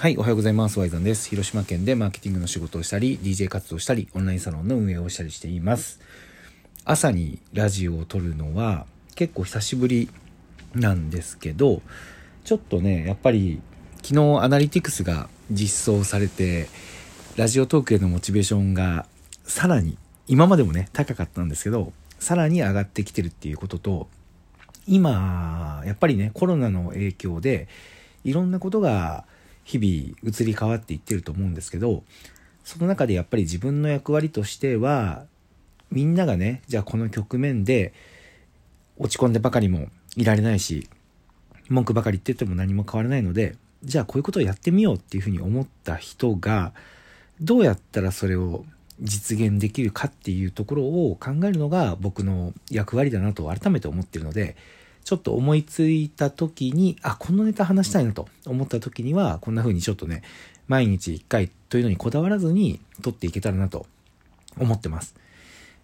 はい、おはようございます。ワイザンです。広島県でマーケティングの仕事をしたり、DJ 活動したり、オンラインサロンの運営をしたりしています。朝にラジオを撮るのは結構久しぶりなんですけど、ちょっとね、やっぱり昨日アナリティクスが実装されて、ラジオトークへのモチベーションがさらに、今までもね、高かったんですけど、さらに上がってきてるっていうことと、今、やっぱりね、コロナの影響で、いろんなことが日々移り変わっていってると思うんですけど、その中でやっぱり自分の役割としては、みんながね、じゃあこの局面で落ち込んでばかりもいられないし、文句ばかり言ってても何も変わらないので、じゃあこういうことをやってみようっていうふうに思った人が、どうやったらそれを実現できるかっていうところを考えるのが僕の役割だなと改めて思ってるので、ちょっと思いついた時に、あ、このネタ話したいなと思った時には、こんな風にちょっとね、毎日1回というのにこだわらずに撮っていけたらなと思ってます。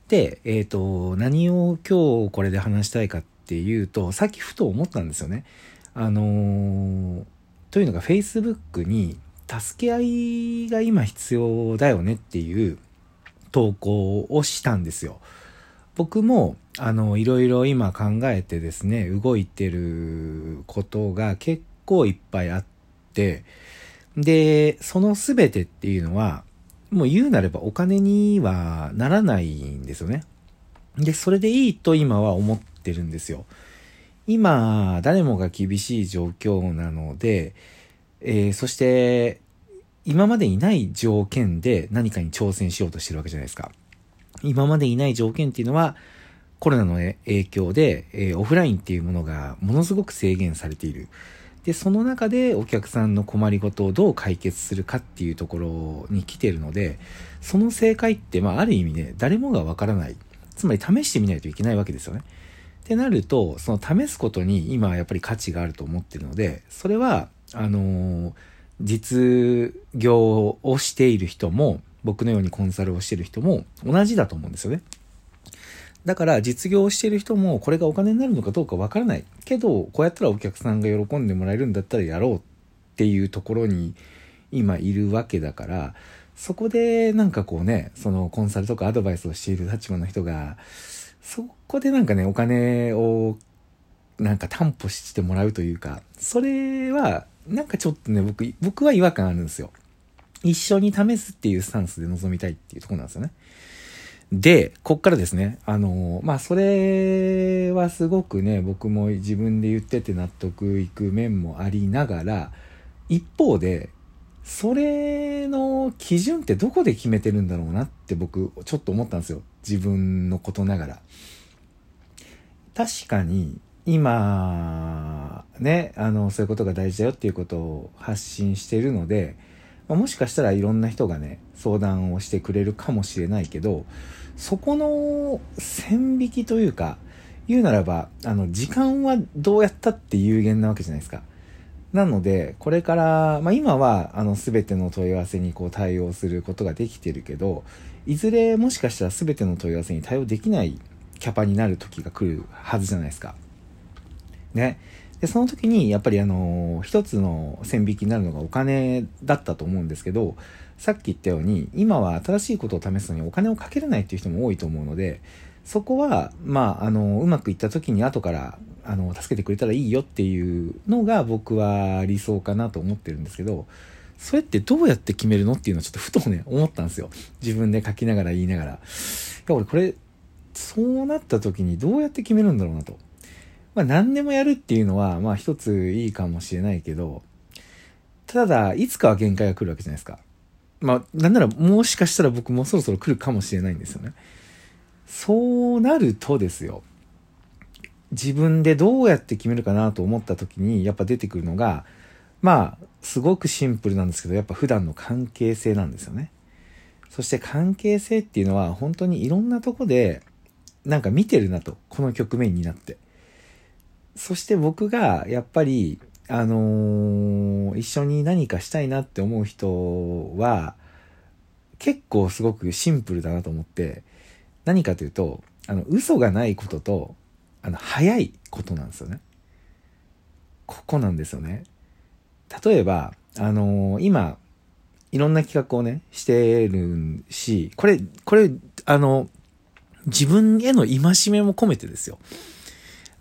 で、えっ、ー、と、何を今日これで話したいかっていうと、さっきふと思ったんですよね。あのー、というのが Facebook に助け合いが今必要だよねっていう投稿をしたんですよ。僕も、あの、いろいろ今考えてですね、動いてることが結構いっぱいあって、で、その全てっていうのは、もう言うなればお金にはならないんですよね。で、それでいいと今は思ってるんですよ。今、誰もが厳しい状況なので、えー、そして、今までにない条件で何かに挑戦しようとしてるわけじゃないですか。今までいない条件っていうのは、コロナの影響で、えー、オフラインっていうものがものすごく制限されている。で、その中でお客さんの困りごとをどう解決するかっていうところに来てるので、その正解って、まあ、ある意味ね、誰もがわからない。つまり試してみないといけないわけですよね。ってなると、その試すことに今やっぱり価値があると思ってるので、それは、あのー、実業をしている人も、僕のようにコンサルをしてる人も同じだと思うんですよね。だから実業をしてる人もこれがお金になるのかどうかわからない。けど、こうやったらお客さんが喜んでもらえるんだったらやろうっていうところに今いるわけだから、そこでなんかこうね、そのコンサルとかアドバイスをしている立場の人が、そこでなんかね、お金をなんか担保してもらうというか、それはなんかちょっとね、僕、僕は違和感あるんですよ。一緒に試すっていうスタンスで臨みたいっていうとこなんですよね。で、こっからですね、あの、まあ、それはすごくね、僕も自分で言ってて納得いく面もありながら、一方で、それの基準ってどこで決めてるんだろうなって僕、ちょっと思ったんですよ。自分のことながら。確かに、今、ね、あの、そういうことが大事だよっていうことを発信してるので、まあ、もしかしたらいろんな人がね、相談をしてくれるかもしれないけど、そこの線引きというか、言うならば、あの、時間はどうやったって有限なわけじゃないですか。なので、これから、まあ今は、あの、すべての問い合わせにこう対応することができてるけど、いずれもしかしたらすべての問い合わせに対応できないキャパになる時が来るはずじゃないですか。ね。で、その時に、やっぱりあの、一つの線引きになるのがお金だったと思うんですけど、さっき言ったように、今は新しいことを試すのにお金をかけれないっていう人も多いと思うので、そこは、まあ、あの、うまくいった時に後から、あの、助けてくれたらいいよっていうのが僕は理想かなと思ってるんですけど、それってどうやって決めるのっていうのはちょっとふとね、思ったんですよ。自分で書きながら言いながら。いや、俺これ、そうなった時にどうやって決めるんだろうなと。まあ何でもやるっていうのは、まあ一ついいかもしれないけど、ただ、いつかは限界が来るわけじゃないですか。まあ、なんならもしかしたら僕もそろそろ来るかもしれないんですよね。そうなるとですよ。自分でどうやって決めるかなと思った時にやっぱ出てくるのが、まあ、すごくシンプルなんですけど、やっぱ普段の関係性なんですよね。そして関係性っていうのは本当にいろんなとこでなんか見てるなと、この局面になって。そして僕がやっぱり、あのー、一緒に何かしたいなって思う人は、結構すごくシンプルだなと思って、何かというと、あの、嘘がないことと、あの、早いことなんですよね。ここなんですよね。例えば、あのー、今、いろんな企画をね、してるし、これ、これ、あの、自分への戒めも込めてですよ。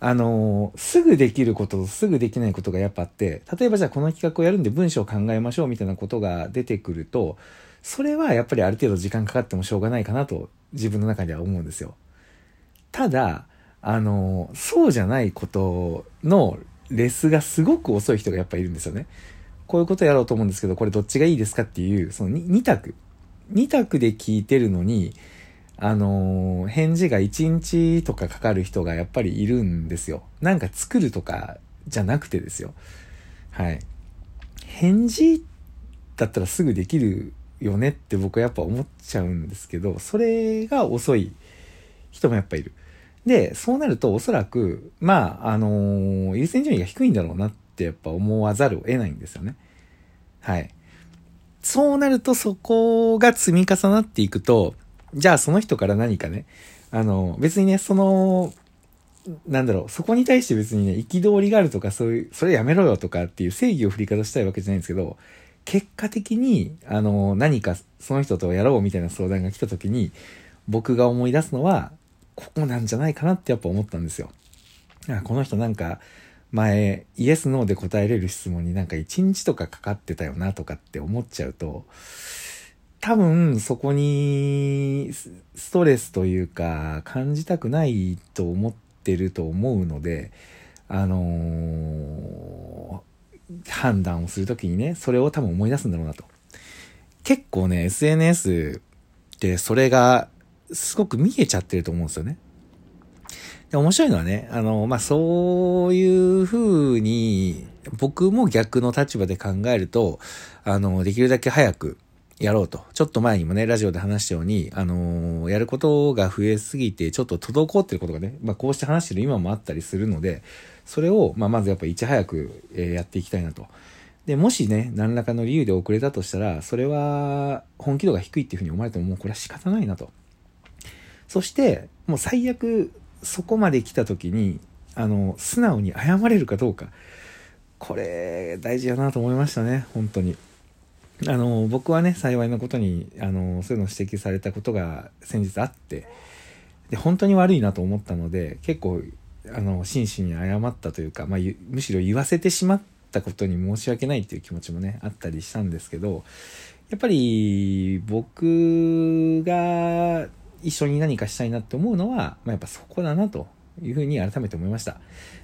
あのー、すぐできることとすぐできないことがやっぱあって、例えばじゃあこの企画をやるんで文章を考えましょうみたいなことが出てくると、それはやっぱりある程度時間かかってもしょうがないかなと自分の中では思うんですよ。ただ、あのー、そうじゃないことのレスがすごく遅い人がやっぱいるんですよね。こういうことやろうと思うんですけど、これどっちがいいですかっていう、その 2, 2択。2択で聞いてるのに、あのー、返事が1日とかかかる人がやっぱりいるんですよ。なんか作るとかじゃなくてですよ。はい。返事だったらすぐできるよねって僕はやっぱ思っちゃうんですけど、それが遅い人もやっぱいる。で、そうなるとおそらく、まあ、あのー、優先順位が低いんだろうなってやっぱ思わざるを得ないんですよね。はい。そうなるとそこが積み重なっていくと、じゃあその人から何かね、あの、別にね、その、なんだろう、そこに対して別にね、憤りがあるとか、そういう、それやめろよとかっていう正義を振りかざしたいわけじゃないんですけど、結果的に、あの、何かその人とやろうみたいな相談が来た時に、僕が思い出すのは、ここなんじゃないかなってやっぱ思ったんですよ。この人なんか、前、イエス、ノーで答えれる質問になんか1日とかかかってたよなとかって思っちゃうと、多分そこにストレスというか感じたくないと思ってると思うので、あのー、判断をするときにね、それを多分思い出すんだろうなと。結構ね、SNS ってそれがすごく見えちゃってると思うんですよね。で面白いのはね、あの、まあ、そういう風に、僕も逆の立場で考えると、あの、できるだけ早くやろうと。ちょっと前にもね、ラジオで話したように、あのやることが増えすぎて、ちょっと滞ってることがね、まあ、こうして話してる今もあったりするので、それを、まあ、まずやっぱいち早く、え、やっていきたいなと。で、もしね、何らかの理由で遅れたとしたら、それは本気度が低いっていうふうに思われても、もうこれは仕方ないなと。そして、もう最悪、そこまで来た時に、あの、素直に謝れるかどうか。これ、大事やなと思いましたね、本当に。あの、僕はね、幸いなことに、あの、そういうのを指摘されたことが先日あって、で、本当に悪いなと思ったので、結構、あの、真摯に謝ったというか、まあ、むしろ言わせてしまったことに申し訳ないっていう気持ちもね、あったりしたんですけど、やっぱり、僕が、一緒に何かしたいなって思うのは、まあ、やっぱそこだなというふうに改めて思いました。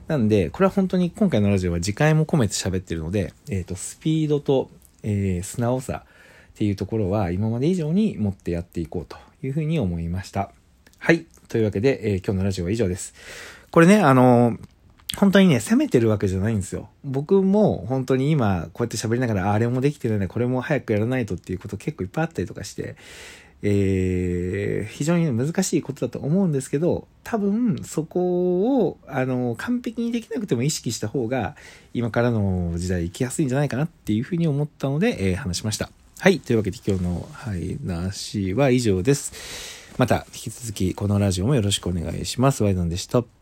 なんで、これは本当に今回のラジオは時間も込めて喋ってるので、えっ、ー、と、スピードと、えー、素直さっていうところは今まで以上に持ってやっていこうというふうに思いました。はい。というわけで、えー、今日のラジオは以上です。これね、あの本当にね、責めてるわけじゃないんですよ。僕も本当に今、こうやって喋りながら、あれもできてないな、これも早くやらないとっていうこと結構いっぱいあったりとかして、えー、非常に難しいことだと思うんですけど、多分そこを、あの、完璧にできなくても意識した方が、今からの時代生きやすいんじゃないかなっていうふうに思ったので、えー、話しました。はい。というわけで今日の話は以上です。また引き続きこのラジオもよろしくお願いします。ワイドンでした。